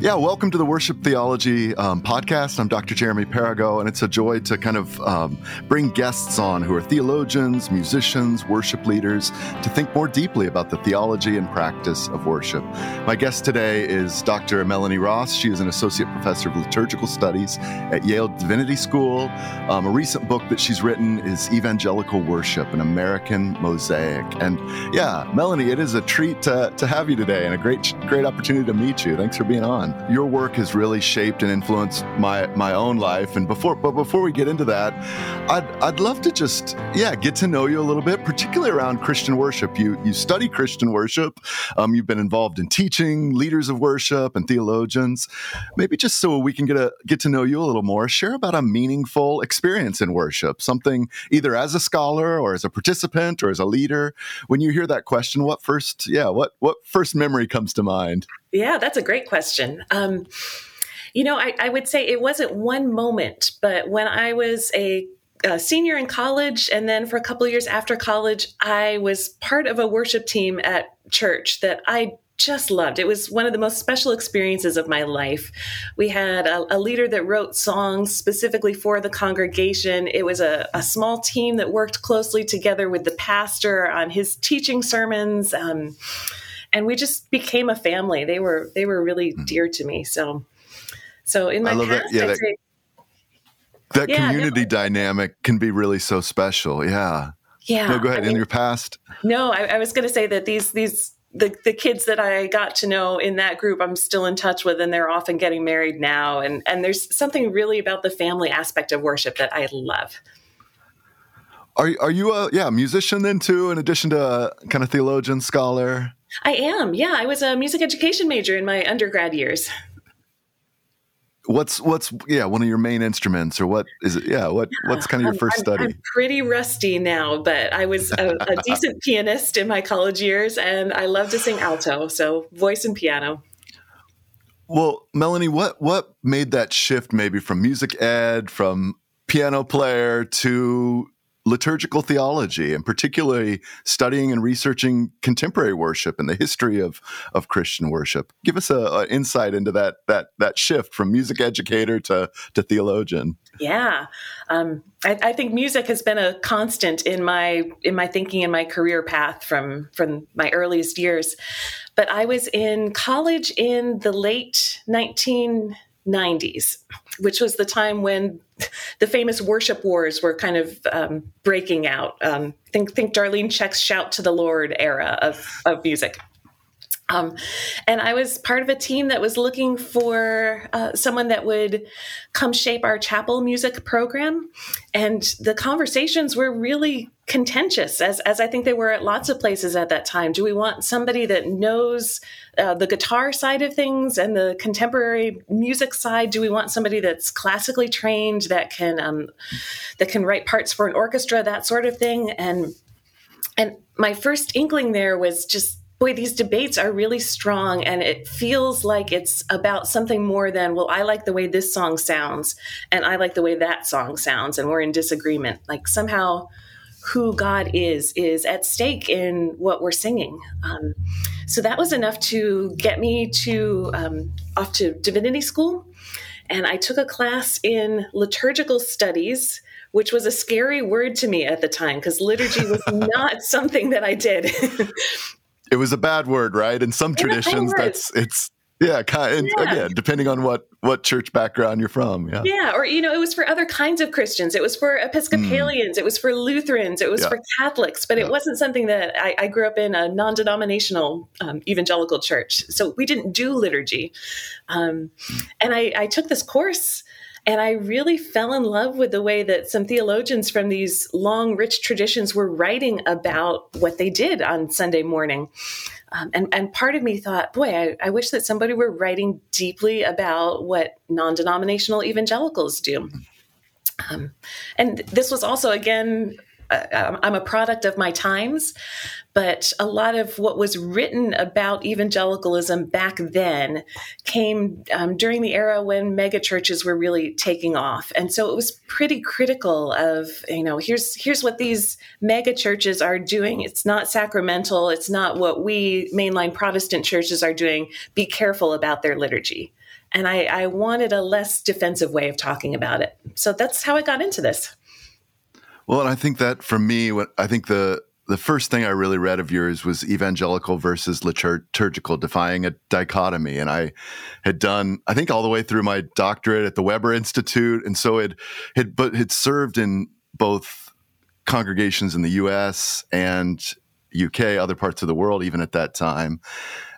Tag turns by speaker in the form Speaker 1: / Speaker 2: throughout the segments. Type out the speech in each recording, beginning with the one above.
Speaker 1: Yeah, welcome to the Worship Theology um, podcast. I'm Dr. Jeremy Perigo, and it's a joy to kind of um, bring guests on who are theologians, musicians, worship leaders to think more deeply about the theology and practice of worship. My guest today is Dr. Melanie Ross. She is an associate professor of liturgical studies at Yale Divinity School. Um, a recent book that she's written is Evangelical Worship, an American Mosaic. And yeah, Melanie, it is a treat to, to have you today and a great, great opportunity to meet you. Thanks for being on. Your work has really shaped and influenced my my own life. And before but before we get into that, I'd I'd love to just yeah get to know you a little bit, particularly around Christian worship. You you study Christian worship. Um, you've been involved in teaching leaders of worship and theologians. Maybe just so we can get a get to know you a little more, share about a meaningful experience in worship, something either as a scholar or as a participant or as a leader. When you hear that question, what first yeah what what first memory comes to mind?
Speaker 2: Yeah, that's a great question. Um, you know, I, I, would say it wasn't one moment, but when I was a, a senior in college, and then for a couple years after college, I was part of a worship team at church that I just loved. It was one of the most special experiences of my life. We had a, a leader that wrote songs specifically for the congregation. It was a, a, small team that worked closely together with the pastor on his teaching sermons. Um, and we just became a family. They were they were really mm-hmm. dear to me. So so in my past, that. Yeah, that,
Speaker 1: say, that yeah, community no, dynamic can be really so special. Yeah.
Speaker 2: Yeah.
Speaker 1: No, go ahead. I mean, in your past.
Speaker 2: No, I, I was going to say that these these the, the kids that I got to know in that group, I'm still in touch with, and they're often getting married now. And and there's something really about the family aspect of worship that I love.
Speaker 1: Are are you a yeah musician then too? In addition to kind of theologian scholar.
Speaker 2: I am. Yeah, I was a music education major in my undergrad years.
Speaker 1: What's what's yeah one of your main instruments or what is it? Yeah, what what's kind of your 1st study?
Speaker 2: I'm pretty rusty now, but I was a, a decent pianist in my college years, and I love to sing alto, so voice and piano.
Speaker 1: Well, Melanie, what what made that shift maybe from music ed, from piano player to liturgical theology and particularly studying and researching contemporary worship and the history of, of Christian worship. Give us a, insight into that that that shift from music educator to, to theologian.
Speaker 2: Yeah, um, I, I, think music has been a constant in my in my thinking and my career path from from my earliest years. But I was in college in the late nineteen 90s, which was the time when the famous worship wars were kind of um, breaking out. Um, think think Darlene Zschech's "Shout to the Lord" era of of music. Um, and I was part of a team that was looking for uh, someone that would come shape our chapel music program. And the conversations were really contentious, as, as I think they were at lots of places at that time. Do we want somebody that knows uh, the guitar side of things and the contemporary music side? Do we want somebody that's classically trained that can um, that can write parts for an orchestra, that sort of thing? And and my first inkling there was just boy, these debates are really strong and it feels like it's about something more than, well, I like the way this song sounds and I like the way that song sounds and we're in disagreement. Like somehow who God is is at stake in what we're singing. Um, so that was enough to get me to um, off to divinity school. And I took a class in liturgical studies which was a scary word to me at the time because liturgy was not something that I did.
Speaker 1: it was a bad word, right? In some traditions, that's it's yeah, kind yeah. again, depending on what what church background you're from. Yeah.
Speaker 2: Yeah, or you know, it was for other kinds of Christians. It was for Episcopalians. Mm. It was for Lutherans. It was yeah. for Catholics. But yeah. it wasn't something that I, I, grew up in a non-denominational um, evangelical church, so we didn't do liturgy. Um, and I, I took this course and I really fell in love with the way that some theologians from these long, rich traditions were writing about what they did on Sunday morning. Um, and, and part of me thought, boy, I, I, wish that somebody were writing deeply about what non denominational evangelicals do. Um, and this was also, again, I'm a product of my times, but a lot of what was written about evangelicalism back then came um, during the era when megachurches were really taking off, and so it was pretty critical of you know here's here's what these megachurches are doing. It's not sacramental. It's not what we mainline Protestant churches are doing. Be careful about their liturgy. And I, I wanted a less defensive way of talking about it. So that's how I got into this.
Speaker 1: Well, and I think that for me, what I think the the first thing I really read of yours was evangelical versus liturgical, defying a dichotomy. And I had done, I think, all the way through my doctorate at the Webber Institute, and so it had, but had served in both congregations in the U.S. and UK, other parts of the world, even at that time.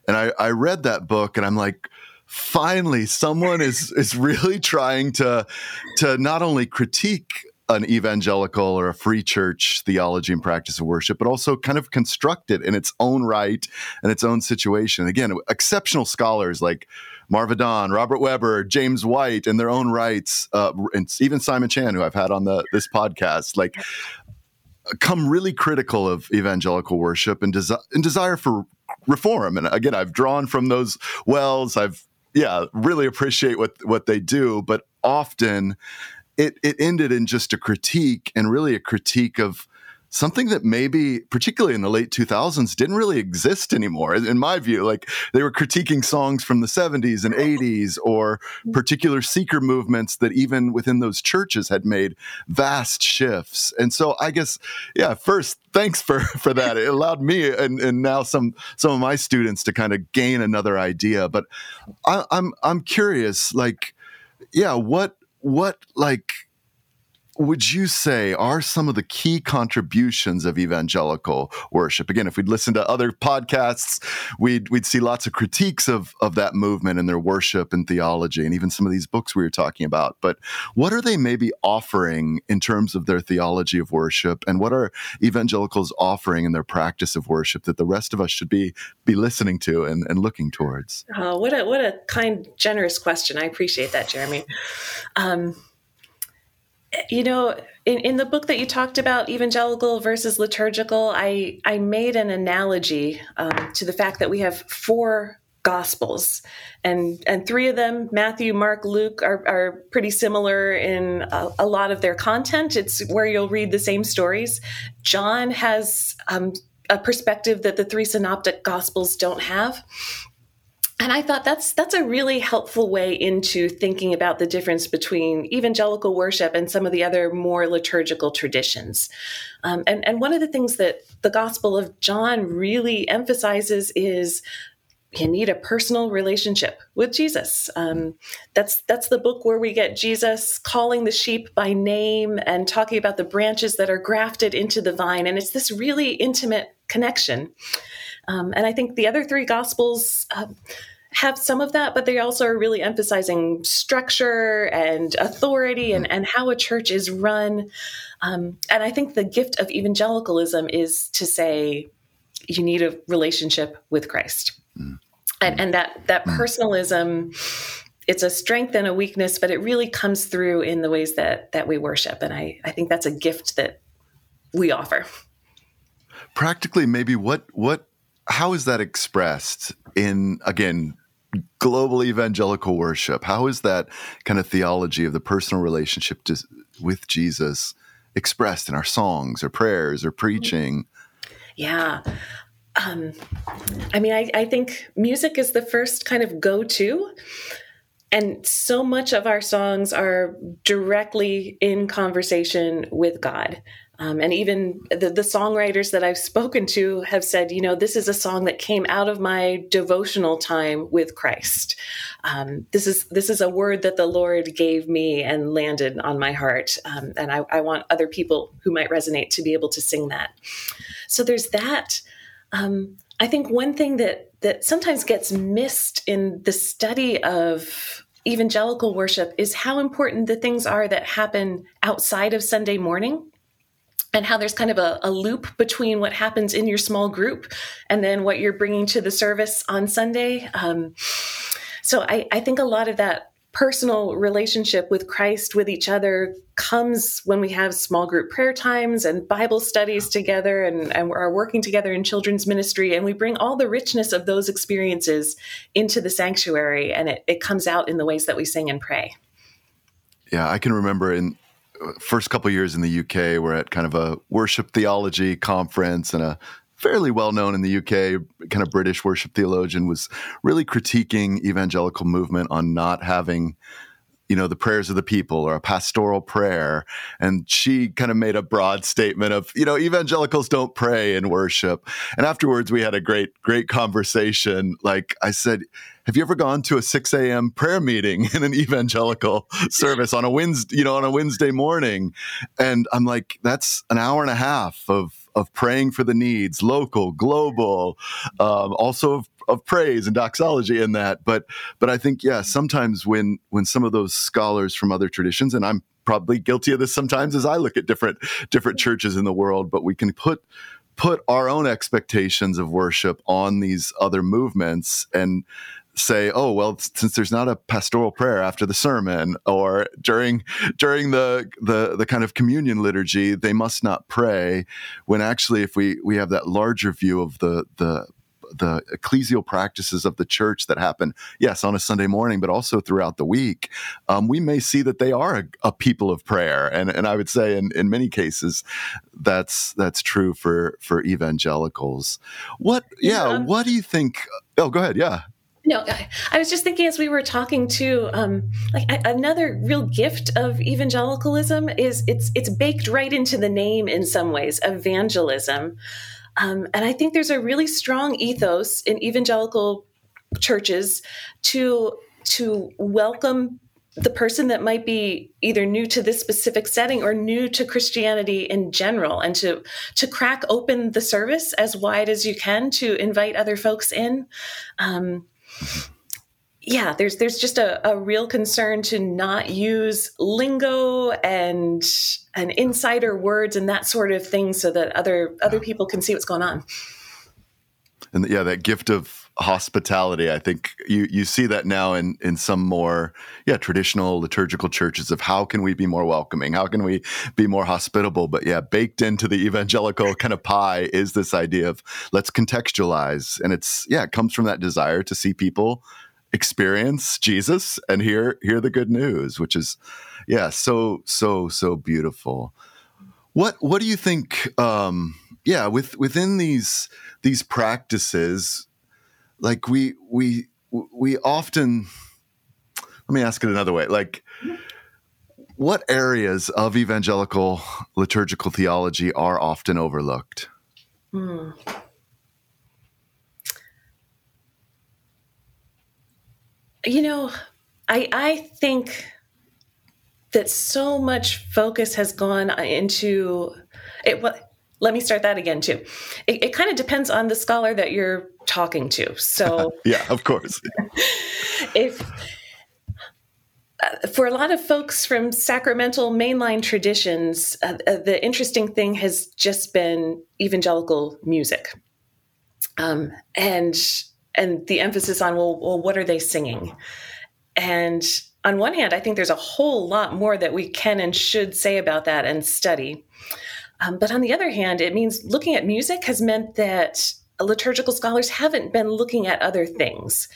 Speaker 1: And I, I read that book, and I'm like, finally, someone is is really trying to to not only critique an evangelical or a free church theology and practice of worship, but also kind of construct it in its own right and its own situation. Again, exceptional scholars like Marva Dawn, Robert Webber, James White, in their own rights, uh, and even Simon Chan, who I've had on the this podcast, like come really critical of evangelical worship and, desi- and desire for reform. And again, I've drawn from those wells. I've yeah, really appreciate what what they do, but often it it ended in just a critique and really a critique of something that maybe particularly in the late 2000s didn't really exist anymore. In my view like they were critiquing songs from the 70s and 80s or mm-hmm. particular seeker movements that even within those churches had made vast shifts. And so i guess yeah first thanks for for that. It allowed me and and now some some of my students to kind of gain another idea. But I, i'm i'm curious like yeah what what like would you say are some of the key contributions of evangelical worship? Again, if we'd listen to other podcasts, we'd we'd see lots of critiques of of that movement and their worship and theology, and even some of these books we were talking about. But what are they maybe offering in terms of their theology of worship, and what are evangelicals offering in their practice of worship that the rest of us should be be listening to and, and looking towards?
Speaker 2: Oh, what a what a kind, generous question. I appreciate that, Jeremy. Um, you know in, in the book that you talked about evangelical versus liturgical i i made an analogy um, to the fact that we have four gospels. And and three of them matthew mark luke are, are pretty similar in a, a lot of their content. It's where you'll read the same stories. John has um, a perspective that the three synoptic gospels don't have and I thought that's that's a really helpful way into thinking about the difference between evangelical worship and some of the other more liturgical traditions. Um, and, and one of the things that the Gospel of John really emphasizes is you need a personal relationship with Jesus. Um, that's that's the book where we get Jesus calling the sheep by name and talking about the branches that are grafted into the vine, and it's this really intimate connection. Um, and I think the other three gospels. Uh, have some of that, but they also are really emphasizing structure and authority and, and how a church is run. Um, and I think the gift of evangelicalism is to say you need a relationship with Christ. Mm. And, and that that mm. personalism it's a strength and a weakness, but it really comes through in the ways that that we worship. And I, I think that's a gift that we offer.
Speaker 1: Practically, maybe what what how is that expressed in again global evangelical worship? How is that kind of theology of the personal relationship to, with Jesus expressed in our songs or prayers or preaching?
Speaker 2: Yeah. Um, I mean, I, I think music is the first kind of go to. And so much of our songs are directly in conversation with God. Um, and even the, the songwriters that I've spoken to have said, you know, this is a song that came out of my devotional time with Christ. Um, this is this is a word that the Lord gave me and landed on my heart, um, and I, I, want other people who might resonate to be able to sing that. So there's that. Um, I think one thing that that sometimes gets missed in the study of evangelical worship is how important the things are that happen outside of Sunday morning and how there's kind of a, a, loop between what happens in your small group and then what you're bringing to the service on Sunday. Um, so I, I, think a lot of that personal relationship with Christ, with each other, comes when we have small group prayer times and Bible studies together and, and are working together in children's ministry. And we bring all the richness of those experiences into the sanctuary, and it, it comes out in the ways that we sing and pray.
Speaker 1: Yeah, I can remember in first couple years in the UK, we're at kind of a worship theology conference and a fairly well known in the UK, kind of British worship theologian, was really critiquing evangelical movement on not having you know the prayers of the people or a pastoral prayer. And she kind of made a broad statement of you know evangelicals don't pray in worship. And afterwards we had a great great conversation. Like i said have you ever gone to a 6 a.m prayer meeting in an evangelical service on a wednesday you know on a wednesday morning? And i'm like that's an hour and a half of of praying for the needs, local, global, um, also of, of praise and doxology in that. But but I think yeah, sometimes when when some of those scholars from other traditions, and I'm probably guilty of this sometimes as I look at different different churches in the world, but we can put put our own expectations of worship on these other movements and say, oh well, since there's not a pastoral prayer after the sermon or during during the the the kind of communion liturgy, they must not pray. When actually, if we we have that larger view of the the the ecclesial practices of the church that happen, yes, on a Sunday morning, but also throughout the week, um, we may see that they are a, a, people of prayer, and and I would say in, in many cases, that's that's true for for evangelicals. What, yeah, yeah. what do you think? Oh, go ahead, yeah.
Speaker 2: No, I was just thinking as we were talking to, um, like another real gift of evangelicalism is it's it's baked right into the name in some ways, evangelism, um, and I think there's a really strong ethos in evangelical churches to to welcome the person that might be either new to this specific setting or new to Christianity in general and to to crack open the service as wide as you can to invite other folks in. Um, yeah, there's there's just a, a real concern to not use lingo and and insider words and that sort of thing so that other other people can see what's going on.
Speaker 1: And yeah, that gift of hospitality, I think you you see that now in in some more yeah, traditional liturgical churches of how can we be more welcoming? How can we be more hospitable? But yeah, baked into the evangelical kind of pie is this idea of let's contextualize. And it's yeah, it comes from that desire to see people experience Jesus and hear hear the good news, which is yeah, so so so beautiful. What what do you think? Um, yeah, with within these these practices, like we we we often. Let me ask it another way. Like, what areas of evangelical liturgical theology are often overlooked? Hmm.
Speaker 2: You know, I I think that so much focus has gone into it. What? Let me start that again too. It, it kind of depends on the scholar that you're talking to. So
Speaker 1: yeah, of course.
Speaker 2: if uh, for a lot of folks from sacramental mainline traditions, uh, uh, the interesting thing has just been evangelical music, um, and and the emphasis on well, well, what are they singing? And on one hand, I think there's a whole lot more that we can and should say about that and study. Um, but on the other hand, it means looking at music has meant that liturgical scholars haven't been looking at other things.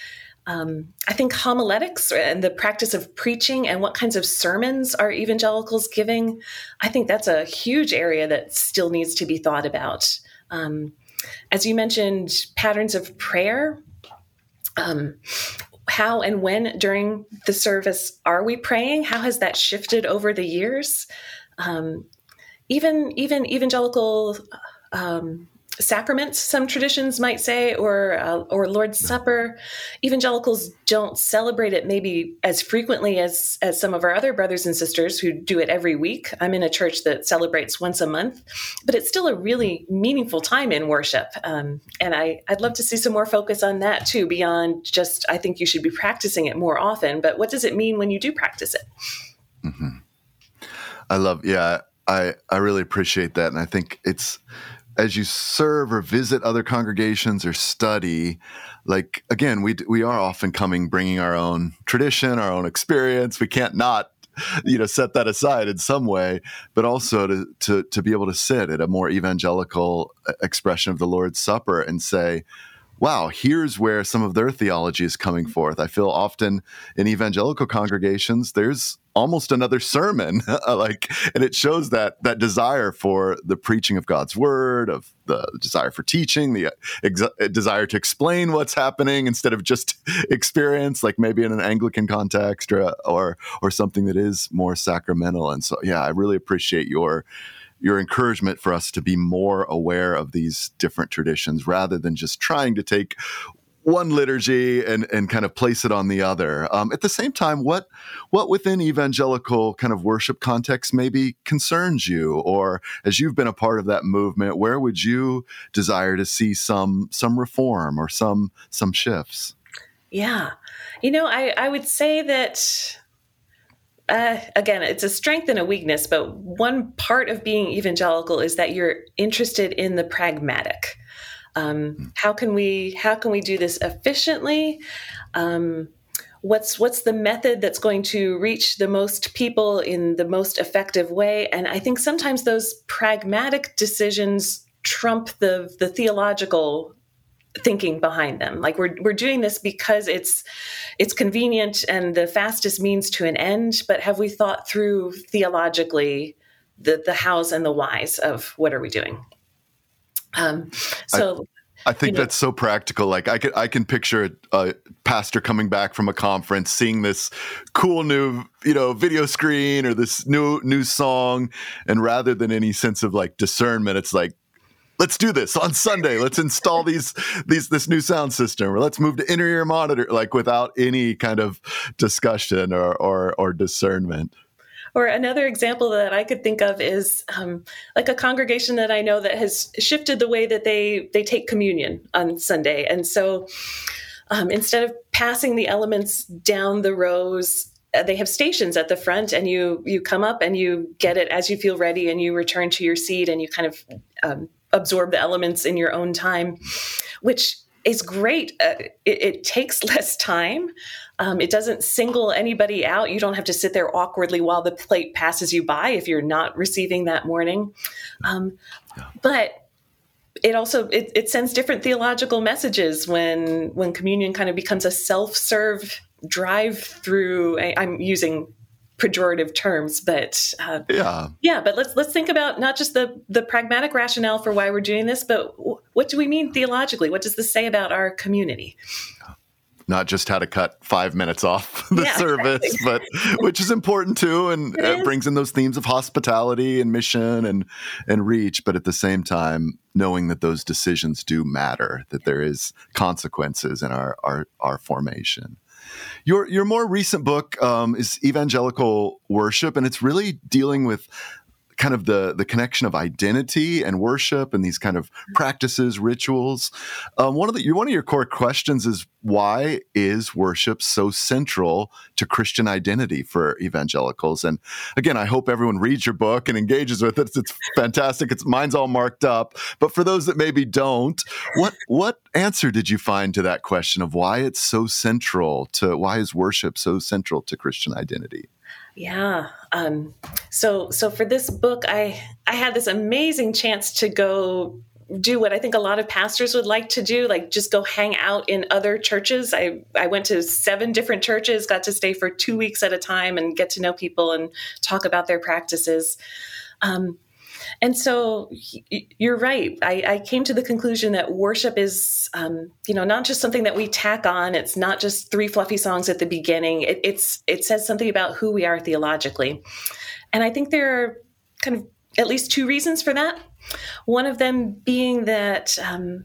Speaker 2: Um, I think homiletics and the practice of preaching and what kinds of sermons are evangelicals giving, I think that's a huge area that still needs to be thought about. Um, as you mentioned, patterns of prayer. Um, how and when during the service are we praying? How has that shifted over the years? Um, even even evangelical um, sacraments, some traditions might say, or uh, or Lord's Supper. Evangelicals don't celebrate it maybe as frequently as as some of our other brothers and sisters who do it every week. I'm in a church that celebrates once a month, but it's still a really meaningful time in worship, um, and I I'd love to see some more focus on that too. Beyond just, I think you should be practicing it more often. But what does it mean when you do practice it?
Speaker 1: Mm-hmm. I love, yeah. I, I really appreciate that. And I think it's as you serve or visit other congregations or study, like again, we we are often coming bringing our own tradition, our own experience. We can't not you know set that aside in some way but also to to to be able to sit at a more evangelical uh, expression of the lord's supper and say wow, here's where some of their theology is coming forth. I feel often in evangelical congregations, there's almost another sermon, uh, like, and it shows that that desire for the preaching of God's word, of the desire for teaching, the uh, ex- uh, desire to explain what's happening instead of just experience, like maybe in an Anglican context or or or something that is more sacramental. And so, yeah, I really appreciate your your encouragement for us to be more aware of these different traditions rather than just trying to take one liturgy and and kind of place it on the other. Um, at the same time, what what within evangelical kind of worship context maybe concerns you, or as you've been a part of that movement, where would you desire to see some some reform or some some shifts?
Speaker 2: Yeah, you know, I I would say that uh, again, it's a strength and a weakness, but one part of being evangelical is that you're interested in the pragmatic. Um, hmm. how can we how can we do this efficiently? Um, what's what's the method that's going to reach the most people in the most effective way? And I think sometimes those pragmatic decisions trump the the theological thinking behind them like we're we're doing this because it's it's convenient and the fastest means to an end but have we thought through theologically the the hows and the whys of what are we doing um so
Speaker 1: I, I think you know, that's so practical. Like I can, I can picture a, a, pastor coming back from a conference, seeing this cool new, you know, video screen or this new new song, and rather than any sense of like discernment, it's like let's do this on Sunday. Let's install these these this new sound system, or let's move to inner ear monitor, like without any kind of discussion or or, or discernment.
Speaker 2: Or another example that I could think of is um, like a congregation that I know that has shifted the way that they they take communion on Sunday, and so um, instead of passing the elements down the rows uh, they have stations at the front and you you come up and you get it as you feel ready and you return to your seat and you kind of um, absorb the elements in your own time, which is great. Uh, it, it, takes less time. Um, it doesn't single anybody out. You don't have to sit there awkwardly while the plate passes you by if you're not receiving that morning. Um, yeah. But it also it, it, sends different theological messages when when communion kind of becomes a self-serve drive through. I'm using pejorative terms, but uh, yeah, yeah. But let's let's think about not just the the pragmatic rationale for why we're doing this, but what do we mean theologically? What does this say about our community?
Speaker 1: Not just how to cut five minutes off the yeah, service, exactly. but which is important too, and it, it brings in those themes of hospitality and mission and and reach. But at the same time, knowing that those decisions do matter, that there is consequences in our our, our formation. Your your more recent book um, is Evangelical Worship, and it's really dealing with kind of the the connection of identity and worship and these kind of practices rituals. Um, one of the one of your core questions is why is worship so central to christian identity for evangelicals? And again i hope everyone reads your book and engages with it. It's fantastic. It's mine's all marked up. But for those that maybe don't what what answer did you find to that question of why it's so central to why is worship so central to christian identity
Speaker 2: yeah. Um, so so for this book, I I had this amazing chance to go do what I think a lot of pastors would like to do, like just go hang out in other churches. I, I went to seven different churches, got to stay for two weeks at a time and get to know people and talk about their practices. Um, and so you're right. I, I, came to the conclusion that worship is, um, you know, not just something that we tack on. It's not just three fluffy songs at the beginning. It, it's it says something about who we are theologically, and I think there are kind of at least two reasons for that. One of them being that um,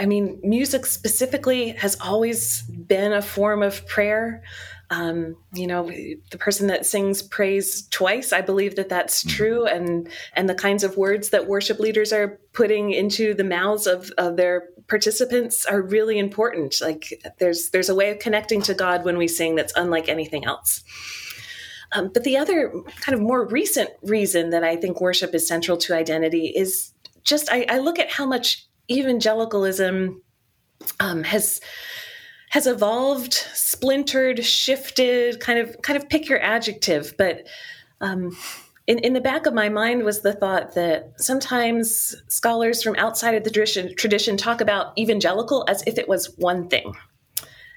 Speaker 2: I mean, music specifically has always been a form of prayer. Um, you know, the person that sings praise twice, I believe that that's mm-hmm. true, and and the kinds of words that worship leaders are putting into the mouths of, of their participants are really important. Like there's there's a way of connecting to God when we sing that's unlike anything else. Um, but the other kind of more recent reason that I think worship is central to identity is just I, I look at how much evangelicalism um, has has evolved, splintered, shifted, kind of kind of pick your adjective, but um, in, in the back of my mind was the thought that sometimes scholars from outside of the tradition, tradition talk about evangelical as if it was one thing.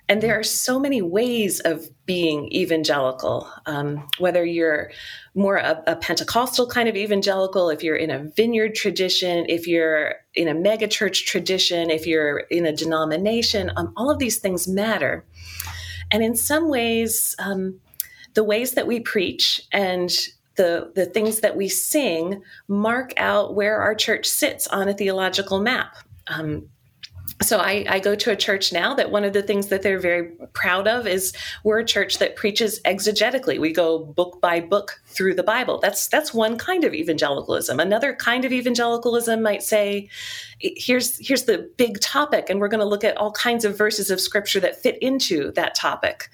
Speaker 2: And there are so many ways of being evangelical, um, whether you're more a, a, Pentecostal kind of evangelical, if you're in a vineyard tradition, if you're in a megachurch tradition, if you're in a denomination, um, all of these things matter. And in some ways, um, the ways that we preach and the, the things that we sing mark out where our church sits on a theological map. Um, so I, I, go to a church now that one of the things that they're very proud of is we're a church that preaches exegetically. We go book by book through the Bible. That's that's one kind of evangelicalism. Another kind of evangelicalism might say, here's here's the big topic, and we're going to look at all kinds of verses of scripture that fit into that topic.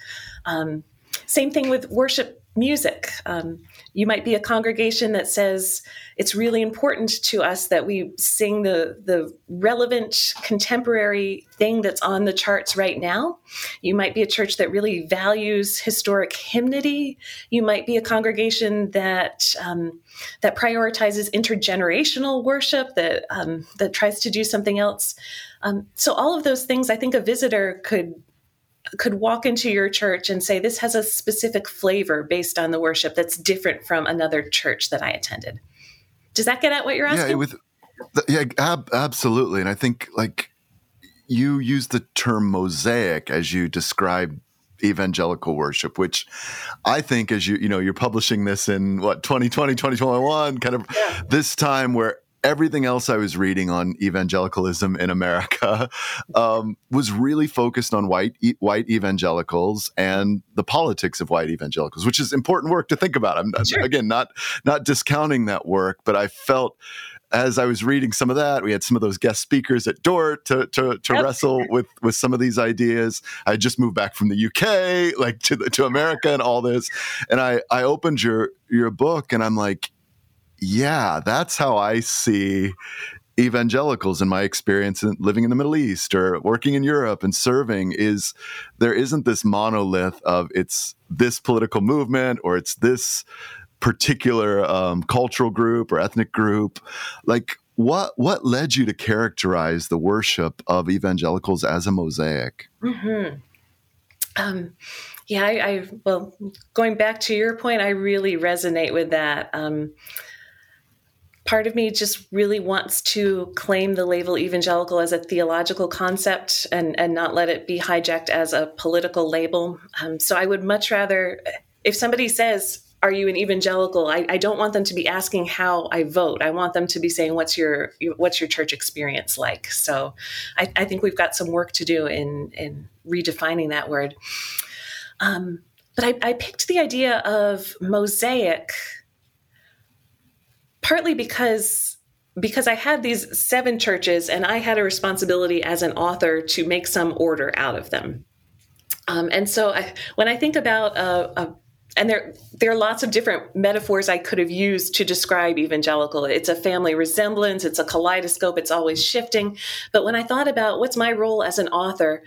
Speaker 2: Um, same thing with worship music. Um, you might be a congregation that says it's really important to us that we sing the, the relevant contemporary thing that's on the charts right now. You might be a church that really values historic hymnody. You might be a congregation that um, that prioritizes intergenerational worship, that um, that tries to do something else. Um, so all of those things, I think a visitor could could walk into your church and say, This has a specific flavor based on the worship that's different from another church that I attended. Does that get at what you're asking?
Speaker 1: Yeah, with, yeah, ab- absolutely. And I think like you use the term mosaic as you describe evangelical worship which i think as you you know you're publishing this in what 2020 2021 kind of yeah. this time where everything else I was reading on evangelicalism in America um, was really focused on white e- white evangelicals and the politics of white evangelicals, which is important work to think about. I'm sure. again not not discounting that work, but I felt as I was reading some of that, we had some of those guest speakers at Dort to to, to yep. wrestle with with some of these ideas. I just moved back from the UK, like to to America, and all this, and I I opened your your book, and I'm like yeah, that's how I see evangelicals in my experience in living in the Middle East or working in Europe and serving is there isn't this monolith of it's this political movement or it's this particular um, cultural group or ethnic group. Like what what led you to characterize the worship of evangelicals as a mosaic?
Speaker 2: Mm-hmm. Um, yeah, I, I, well, going back to your point, I really resonate with that. Um, part of me just really wants to claim the label evangelical as a theological concept and, and not let it be hijacked as a political label. Um, so I would much rather, if somebody says, are you an evangelical? I, I, don't want them to be asking how I vote. I want them to be saying, "What's your what's your church experience like?" So, I, I think we've got some work to do in in redefining that word. Um, but I, I picked the idea of mosaic partly because because I had these seven churches and I had a responsibility as an author to make some order out of them. Um, and so I, when I think about a, a and there there are lots of different metaphors I could have used to describe evangelical. It's a family resemblance, it's a kaleidoscope, it's always shifting. But when I thought about what's my role as an author,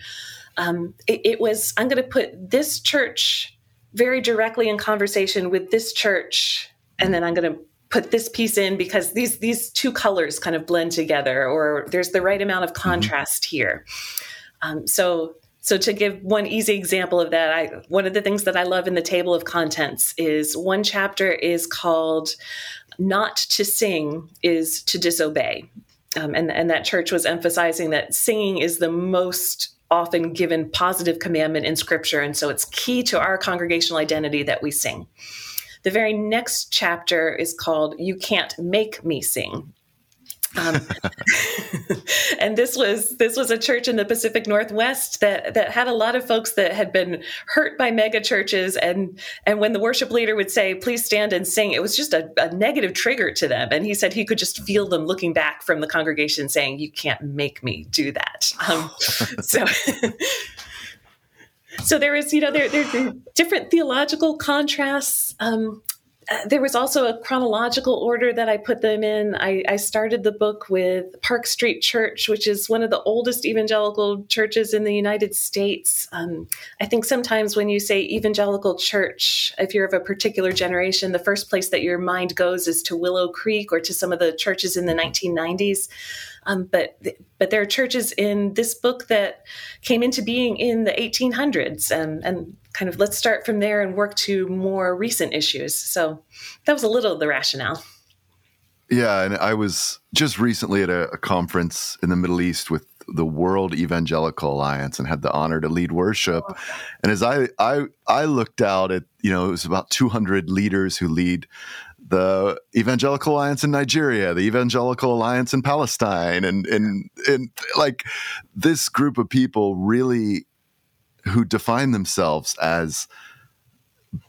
Speaker 2: um, it, it was I'm going to put this church very directly in conversation with this church, and then I'm going to put this piece in because these these two colors kind of blend together or there's the right amount of mm-hmm. contrast mm-hmm. here um, so so to give one easy example of that i one of the things that i love in the table of contents is one chapter is called not to sing is to disobey um, and, and that church was emphasizing that singing is the most often given positive commandment in scripture and so it's key to our congregational identity that we sing the very next chapter is called You Can't Make Me Sing. Um, and this was this was a church in the Pacific Northwest that that had a lot of folks that had been hurt by mega churches. And and when the worship leader would say please stand and sing it was just a, a negative trigger to them. And he said he could just feel them looking back from the congregation saying you can't make me do that. Um, so so there is, you know, there, there, different theological contrasts. Um, uh, there was also a chronological order that I put them in. I, I, started the book with Park Street Church, which is one of the oldest evangelical churches in the United States. Um, I think sometimes when you say evangelical church, if you're of a particular generation, the first place that your mind goes is to Willow Creek or to some of the churches in the 1990s. Um, but but there are churches in this book that came into being in the 1800s, and, and kind of let's start from there and work to more recent issues. So that was a little of the rationale.
Speaker 1: Yeah, and I was just recently at a, a, conference in the Middle East with the World Evangelical Alliance and had the honor to lead worship. Oh. And as I I I looked out at, you know, it was about 200 leaders who lead the Evangelical Alliance in Nigeria, the Evangelical Alliance in Palestine, and and and like this group of people really who define themselves as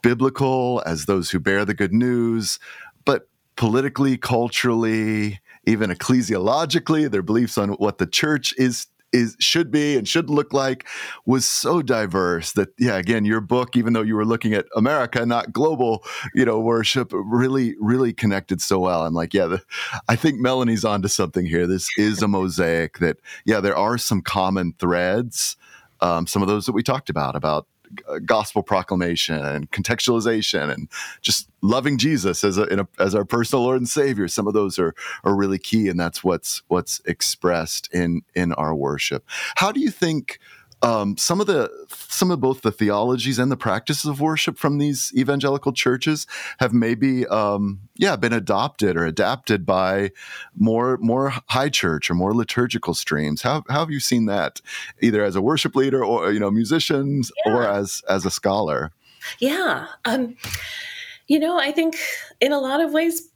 Speaker 1: biblical, as those who bear the good news, but politically, culturally, even ecclesiologically, their beliefs on what the church is is should be and should look like was so diverse that yeah again your book even though you were looking at america not global you know worship really really connected so well. I'm like yeah the, i think melanie's onto something here. This is a mosaic that yeah there are some common threads um, some of those that we talked about about Uh, gospel proclamation and contextualization and just loving Jesus as a, a, as our personal Lord and Savior. Some of those are are really key, and that's what's what's expressed in in our worship. How do you think? Um, some of the some of both the theologies and the practices of worship from these evangelical churches have maybe um, yeah been adopted or adapted by more more high church or more liturgical streams how, how have you seen that either as a worship leader or you know musicians yeah. or as as a scholar
Speaker 2: yeah um, you know i think in a lot of ways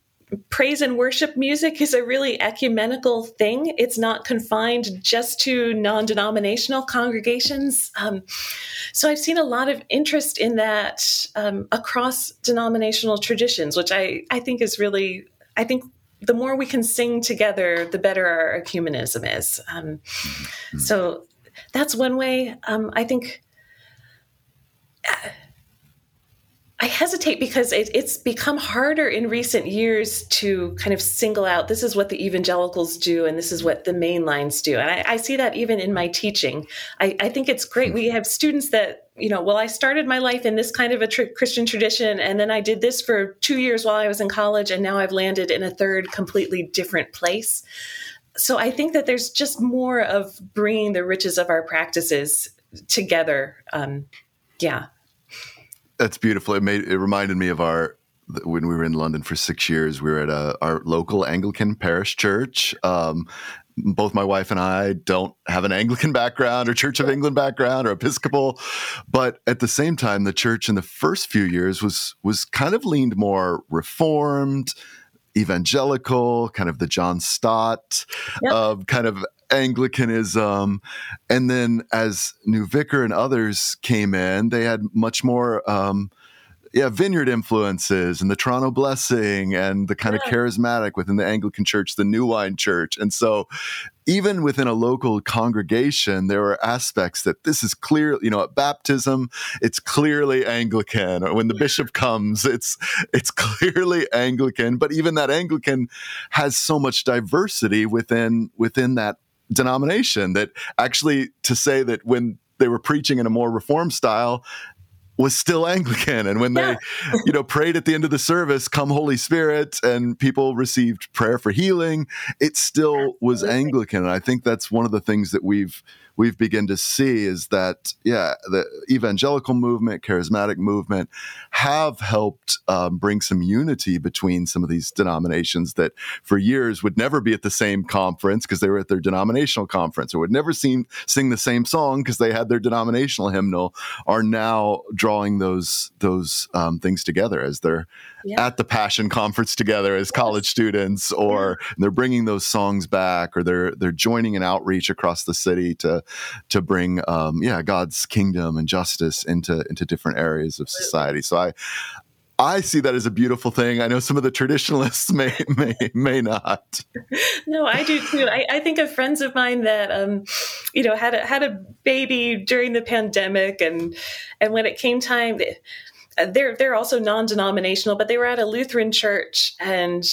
Speaker 2: praise and worship music is a really ecumenical thing. It's not confined just to non denominational congregations. Um, so I've seen a lot of interest in that um, across denominational traditions, which I, I think is really, I think the more we can sing together, the better our ecumenism is. Um. So that's one way. Um, I think. Uh, I hesitate because it, it's become harder in recent years to kind of single out this is what the evangelicals do and this is what the mainlines do. And I, I see that even in my teaching. I, I, think it's great. We have students that, you know, well, I started my life in this kind of a tr- Christian tradition, and then I did this for two years while I was in college, and now I've landed in a third completely different place. So I think that there's just more of bringing the riches of our practices together. Um, yeah.
Speaker 1: That's beautiful. It made it reminded me of our when we were in London for six years. We were at a, our local Anglican parish church. Um, both my wife and I don't have an Anglican background or Church of England background or Episcopal, but at the same time, the church in the first few years was was kind of leaned more reformed, evangelical, kind of the John Stott yep. of kind of Anglicanism. And then as new vicar and others came in, they had much more um, yeah, vineyard influences and the Toronto blessing and the kind yeah. of charismatic within the Anglican church, the New Wine Church. And so even within a local congregation, there are aspects that this is clear, you know, at baptism, it's clearly Anglican. Or when the bishop comes, it's it's clearly Anglican. But even that Anglican has so much diversity within within that denomination that actually to say that when they were preaching in a more reform style was still Anglican. And when yeah. they, you know, prayed at the end of the service, come Holy Spirit, and people received prayer for healing, it still was Anglican. And I think that's one of the things that we've we've begun to see is that, yeah, the evangelical movement, charismatic movement have helped um, bring some unity between some of these denominations that for years would never be at the same conference because they were at their denominational conference or would never sing, sing the same song because they had their denominational hymnal are now drawing those, those um, things together as they're yeah. at the Passion Conference together as college students, or they're bringing those songs back, or they're they're joining an outreach across the city to to bring um, yeah God's kingdom and justice into into different areas of society. So I I see that as a beautiful thing. I know some of the traditionalists may may may not.
Speaker 2: No, I do too. I, I think of friends of mine that um, you know had a had a baby during the pandemic, and and when it came time. they're they're also non-denominational, but they were at a Lutheran church, and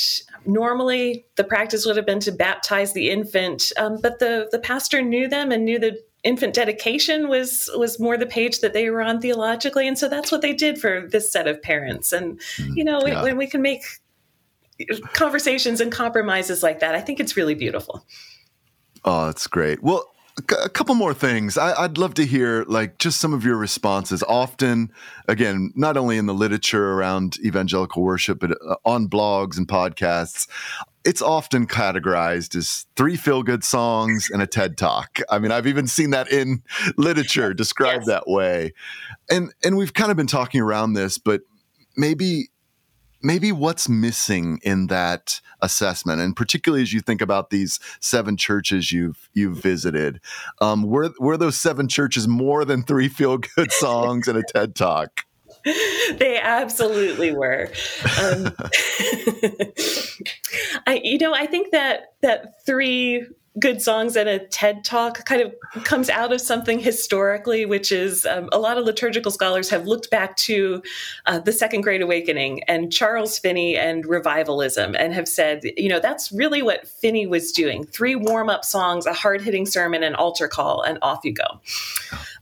Speaker 2: normally the practice would have been to baptize the infant, um, but the the pastor knew them and knew the infant dedication was was more the page that they were on theologically, and so that's what they did for this set of parents. And mm, you know, yeah. when we can make conversations and compromises like that, I think it's really beautiful.
Speaker 1: Oh, that's great. Well, a couple more things. I, would love to hear, like, just some of your responses. Often, again, not only in the literature around evangelical worship, but uh, on blogs and podcasts, it's often categorized as three feel good songs and a TED talk. I mean, I've even seen that in literature described yes. that way. And and we've kind of been talking around this, but maybe maybe what's missing in that assessment and particularly as you think about these seven churches you've you've visited um, were were those seven churches more than three feel good songs and a ted talk?
Speaker 2: They absolutely were. Um, i you know i think that that three good songs and a TED talk kind of comes out of something historically, which is um, a lot of liturgical scholars have looked back to uh, the Second Great Awakening and Charles Finney and revivalism and have said, you know, that's really what Finney was doing three warm up songs, a hard hitting sermon, an altar call, and off you go.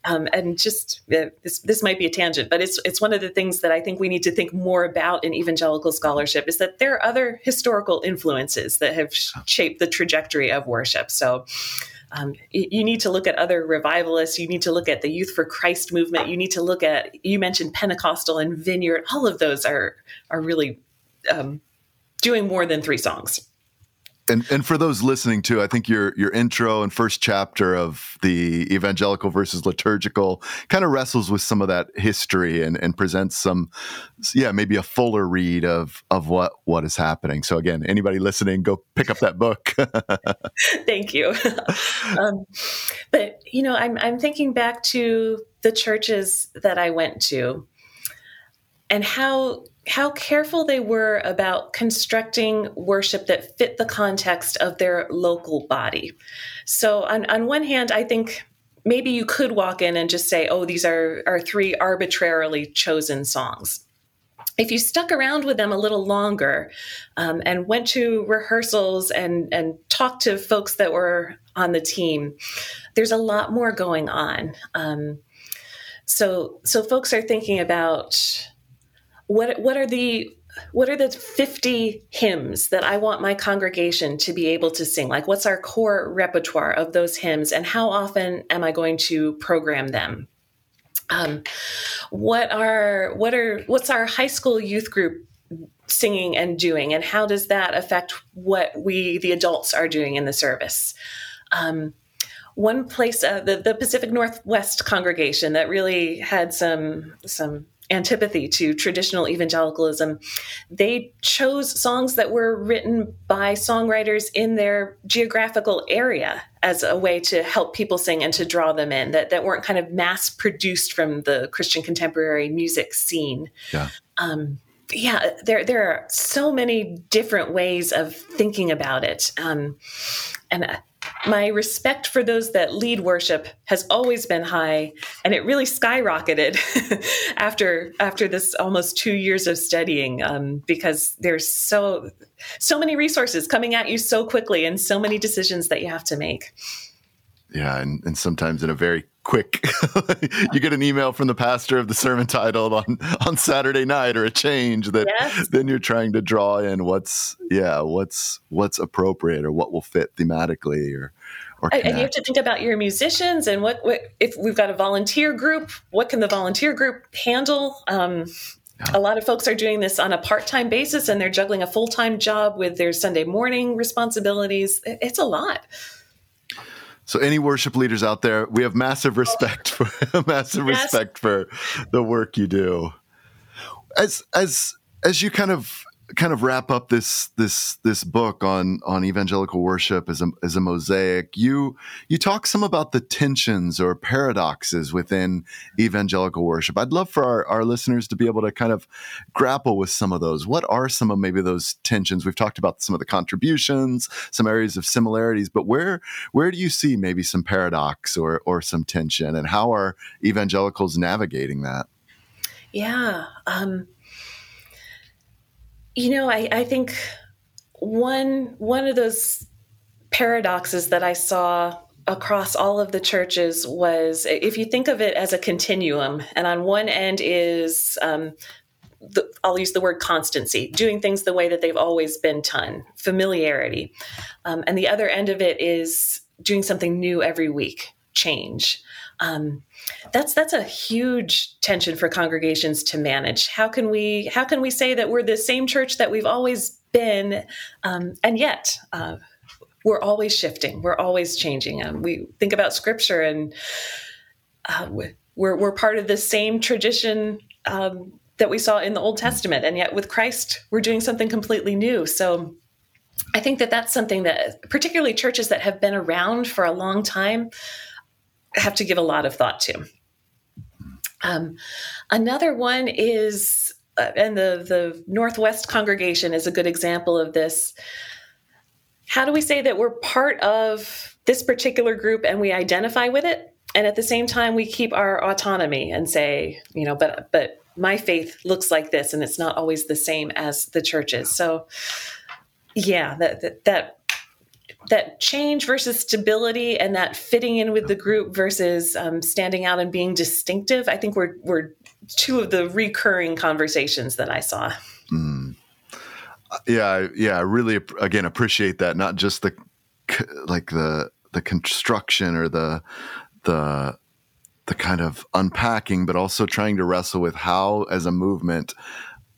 Speaker 2: Um, and just uh, this, this might be a tangent, but it's it's one of the things that I think we need to think more about in evangelical scholarship is that there are other historical influences that have shaped the trajectory of worship. So. Um, you need to look at other revivalists. You need to look at the Youth for Christ movement. You need to look at you mentioned Pentecostal and Vineyard. All of those are are really um, doing more than three songs
Speaker 1: and and for those listening too, I think your your intro and first chapter of the evangelical versus liturgical kind of wrestles with some of that history and and presents some, yeah, maybe a fuller read of of what what is happening. So again, anybody listening, go pick up that book.
Speaker 2: Thank you. um, but you know, I'm I'm thinking back to the churches that I went to, and how how careful they were about constructing worship that fit the context of their local body. So, on, on one hand, I think maybe you could walk in and just say, oh, these are, are three arbitrarily chosen songs. If you stuck around with them a little longer um, and went to rehearsals and, and talked to folks that were on the team, there's a lot more going on. Um, so, so folks are thinking about what what are the what are the 50 hymns that I want my congregation to be able to sing? Like, what's our core repertoire of those hymns, and how often am I going to program them? Um, what are what are what's our high school youth group singing and doing, and how does that affect what we the adults are doing in the service? Um, one place, uh, the the Pacific Northwest congregation, that really had some some antipathy to traditional evangelicalism, they chose songs that were written by songwriters in their geographical area as a way to help people sing and to draw them in that, that weren't kind of mass produced from the Christian contemporary music scene. Yeah. Um, yeah, there there are so many different ways of thinking about it, um, and uh, my respect for those that lead worship has always been high and it really skyrocketed after after this almost two years of studying um, because there's so so many resources coming at you so quickly and so many decisions that you have to make
Speaker 1: yeah and, and sometimes in a very quick you get an email from the pastor of the sermon titled on on saturday night or a change that yes. then you're trying to draw in what's yeah what's what's appropriate or what will fit thematically or or
Speaker 2: connect. and you have to think about your musicians and what, what if we've got a volunteer group what can the volunteer group handle um, a lot of folks are doing this on a part-time basis and they're juggling a full-time job with their sunday morning responsibilities it's a lot
Speaker 1: so, any worship leaders out there, we have massive respect for massive yes. respect for the work you do. As as as you kind of kind of wrap up this this this book on on evangelical worship as a as a mosaic. You you talk some about the tensions or paradoxes within evangelical worship. I'd love for our, our listeners to be able to kind of grapple with some of those. What are some of maybe those tensions? We've talked about some of the contributions some areas of similarities but where where do you see maybe some paradox or or some tension and how are evangelicals navigating that?
Speaker 2: Yeah. Um, you know, I, I think one one of those paradoxes that I saw across all of the churches was if you think of it as a continuum, and on one end is um, the, I'll use the word constancy, doing things the way that they've always been done, familiarity, um, and the other end of it is doing something new every week, change. Um, that's that's a huge tension for congregations to manage. How can we how can we say that we're the same church that we've always been, um, and yet uh, we're always shifting, we're always changing. Um, we think about Scripture, and uh, we're we're part of the same tradition um, that we saw in the Old Testament, and yet with Christ, we're doing something completely new. So. I think that that's something that, particularly churches that have been around for a long time, have to give a lot of thought to. Um, another one is, uh, and the the Northwest congregation is a good example of this. How do we say that we're part of this particular group and we identify with it, and at the same time we keep our autonomy and say, you know, but but my faith looks like this, and it's not always the same as the churches. So, yeah, that that, that that change versus stability and that fitting in with the group versus um, standing out and being distinctive i think were, were two of the recurring conversations that i saw mm.
Speaker 1: yeah yeah i really again appreciate that not just the like the the construction or the the the kind of unpacking but also trying to wrestle with how as a movement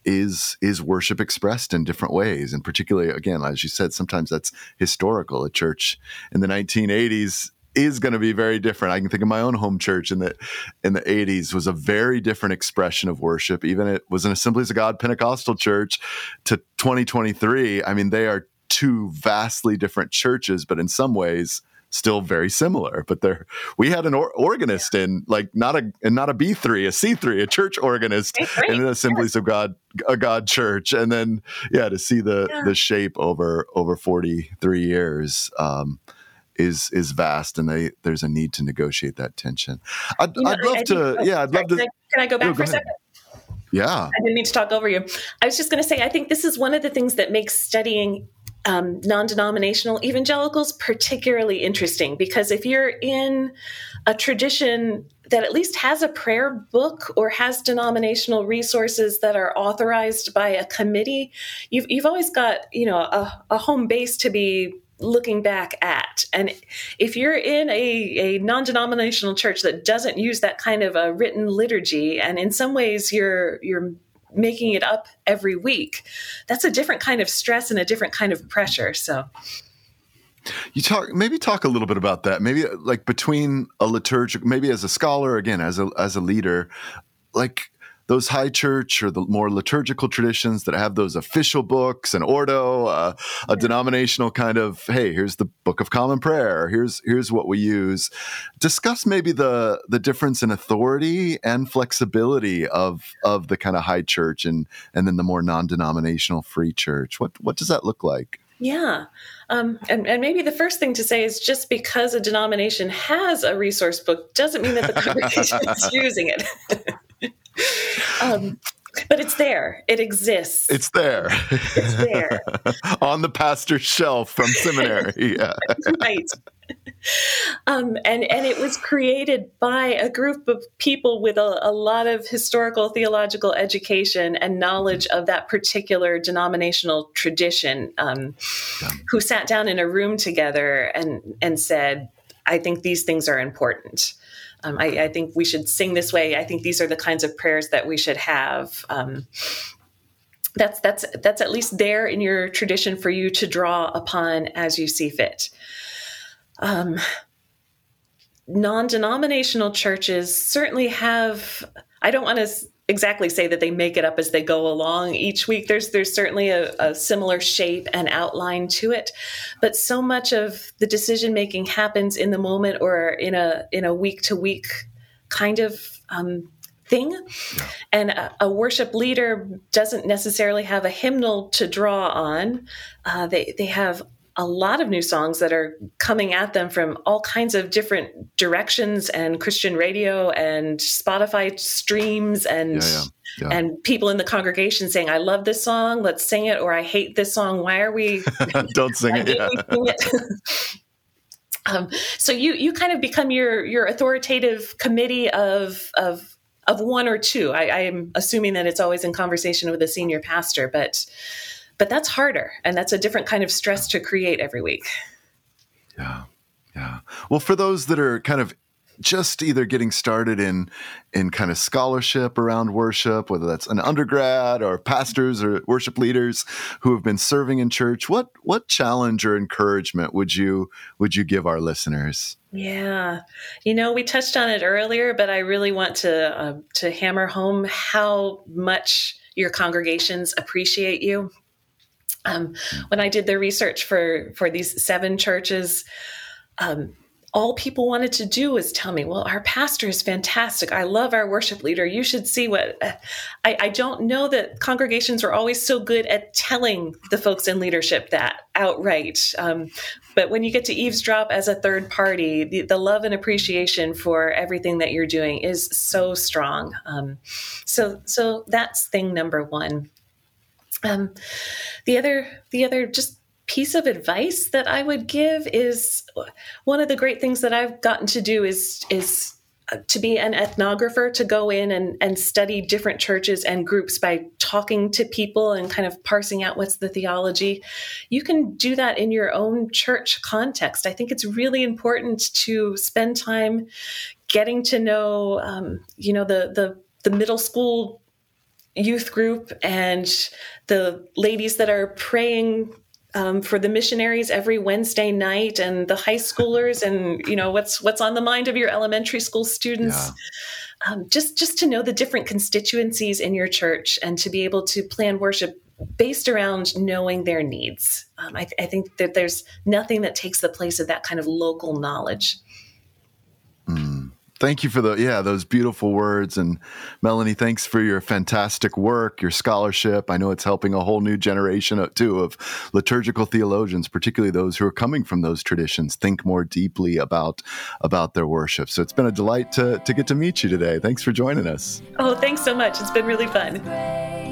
Speaker 1: is is worship expressed in different ways and particularly again as you said sometimes that's historical a church in the 1980s is going to be very different. I can think of my own home church in the in the 80s was a very different expression of worship. Even it was an Assemblies of God Pentecostal church to 2023. I mean, they are two vastly different churches, but in some ways still very similar. But there, we had an or- organist in like not a and not a B three, a C three, a church organist in the Assemblies of God, a God church, and then yeah, to see the yeah. the shape over over forty three years. Um, is is vast, and they there's a need to negotiate that tension. I'd, you know, I'd love to, yeah, I'd love to.
Speaker 2: Can I, can I go back oh, for a second?
Speaker 1: Yeah.
Speaker 2: I didn't mean to talk over you. I was just going to say, I think this is one of the things that makes studying um, non denominational evangelicals particularly interesting because if you're in a tradition that at least has a prayer book or has denominational resources that are authorized by a committee, you've, you've always got you know a, a home base to be looking back at. And if you're in a, a non denominational church that doesn't use that kind of a written liturgy, and in some ways you're you're making it up every week that's a different kind of stress and a different kind of pressure so.
Speaker 1: You talk maybe talk a little bit about that. Maybe like between a liturgical maybe as a scholar again as a as a leader like those high church or the more liturgical traditions that have those official books and ordo, uh, a denominational kind of hey, here's the Book of Common Prayer, here's here's what we use. Discuss maybe the the difference in authority and flexibility of of the kind of high church and and then the more non-denominational free church. What what does that look like?
Speaker 2: Yeah. Um, and, and, maybe the first thing to say is just because a denomination has a resource book doesn't mean that the congregation is using it. um, but it's there. It exists.
Speaker 1: It's there.
Speaker 2: It's there.
Speaker 1: On the pastor's shelf from seminary. Yeah.
Speaker 2: right. Um, and and it was created by a group of people with a, a, lot of historical theological education and knowledge of that particular denominational tradition, um, who sat down in a room together and and said, "I think these things are important." Um, I, I, think we should sing this way. I think these are the kinds of prayers that we should have. Um, that's that's that's at least there in your tradition for you to draw upon as you see fit. Um, non-denominational churches certainly have. I don't want to exactly say that they make it up as they go along each week. There's there's certainly a, a, similar shape and outline to it but so much of the decision making happens in the moment or in a in a week to week kind of um, thing. Yeah. and a, a, worship leader doesn't necessarily have a hymnal to draw on. Uh, they they have a lot of new songs that are coming at them from all kinds of different directions and Christian radio and Spotify streams and yeah, yeah. yeah. and people in the congregation saying, "I love this song, let's sing it," or "I hate this song, why are we?"
Speaker 1: Don't sing it. Yeah. Sing it?
Speaker 2: um, so you you kind of become your your authoritative committee of of of one or two. I, I am assuming that it's always in conversation with a senior pastor, but but that's harder, and that's a different kind of stress to create every week.
Speaker 1: Yeah. Yeah. Well, for those that are kind of just either getting started in in kind of scholarship around worship whether that's an undergrad or pastors or worship leaders who have been serving in church what what challenge or encouragement would you would you give our listeners
Speaker 2: yeah you know we touched on it earlier but i really want to uh, to hammer home how much your congregations appreciate you um, when i did the research for for these seven churches um, all people wanted to do was tell me, well, our pastor is fantastic. I love our worship leader. You should see what I, I, don't know that congregations are always so good at telling the folks in leadership that outright. Um, but when you get to eavesdrop as a third party, the, the, love and appreciation for everything that you're doing is so strong. Um, so, so that's thing number one. Um, the other, the other just piece of advice that I would give is one of the great things that I've gotten to do is is uh, to be an ethnographer to go in and, and study different churches and groups by talking to people and kind of parsing out what's the theology. You can do that in your own church context. I think it's really important to spend time getting to know um, you know the the the middle school youth group and the ladies that are praying um, for the missionaries every Wednesday night and the high schoolers and you know what's what's on the mind of your elementary school students. Yeah. Um, just just to know the different constituencies in your church and to be able to plan worship based around knowing their needs. Um, I, th- I, think that there's nothing that takes the place of that kind of local knowledge.
Speaker 1: Thank you for the yeah those beautiful words. And melanie thanks for your fantastic work your scholarship. I know it's helping a whole new generation too of liturgical theologians particularly those who are coming from those traditions think more deeply about about their worship. So it's been a delight to to get to meet you today. Thanks for joining us.
Speaker 2: Oh thanks so much. It's been really fun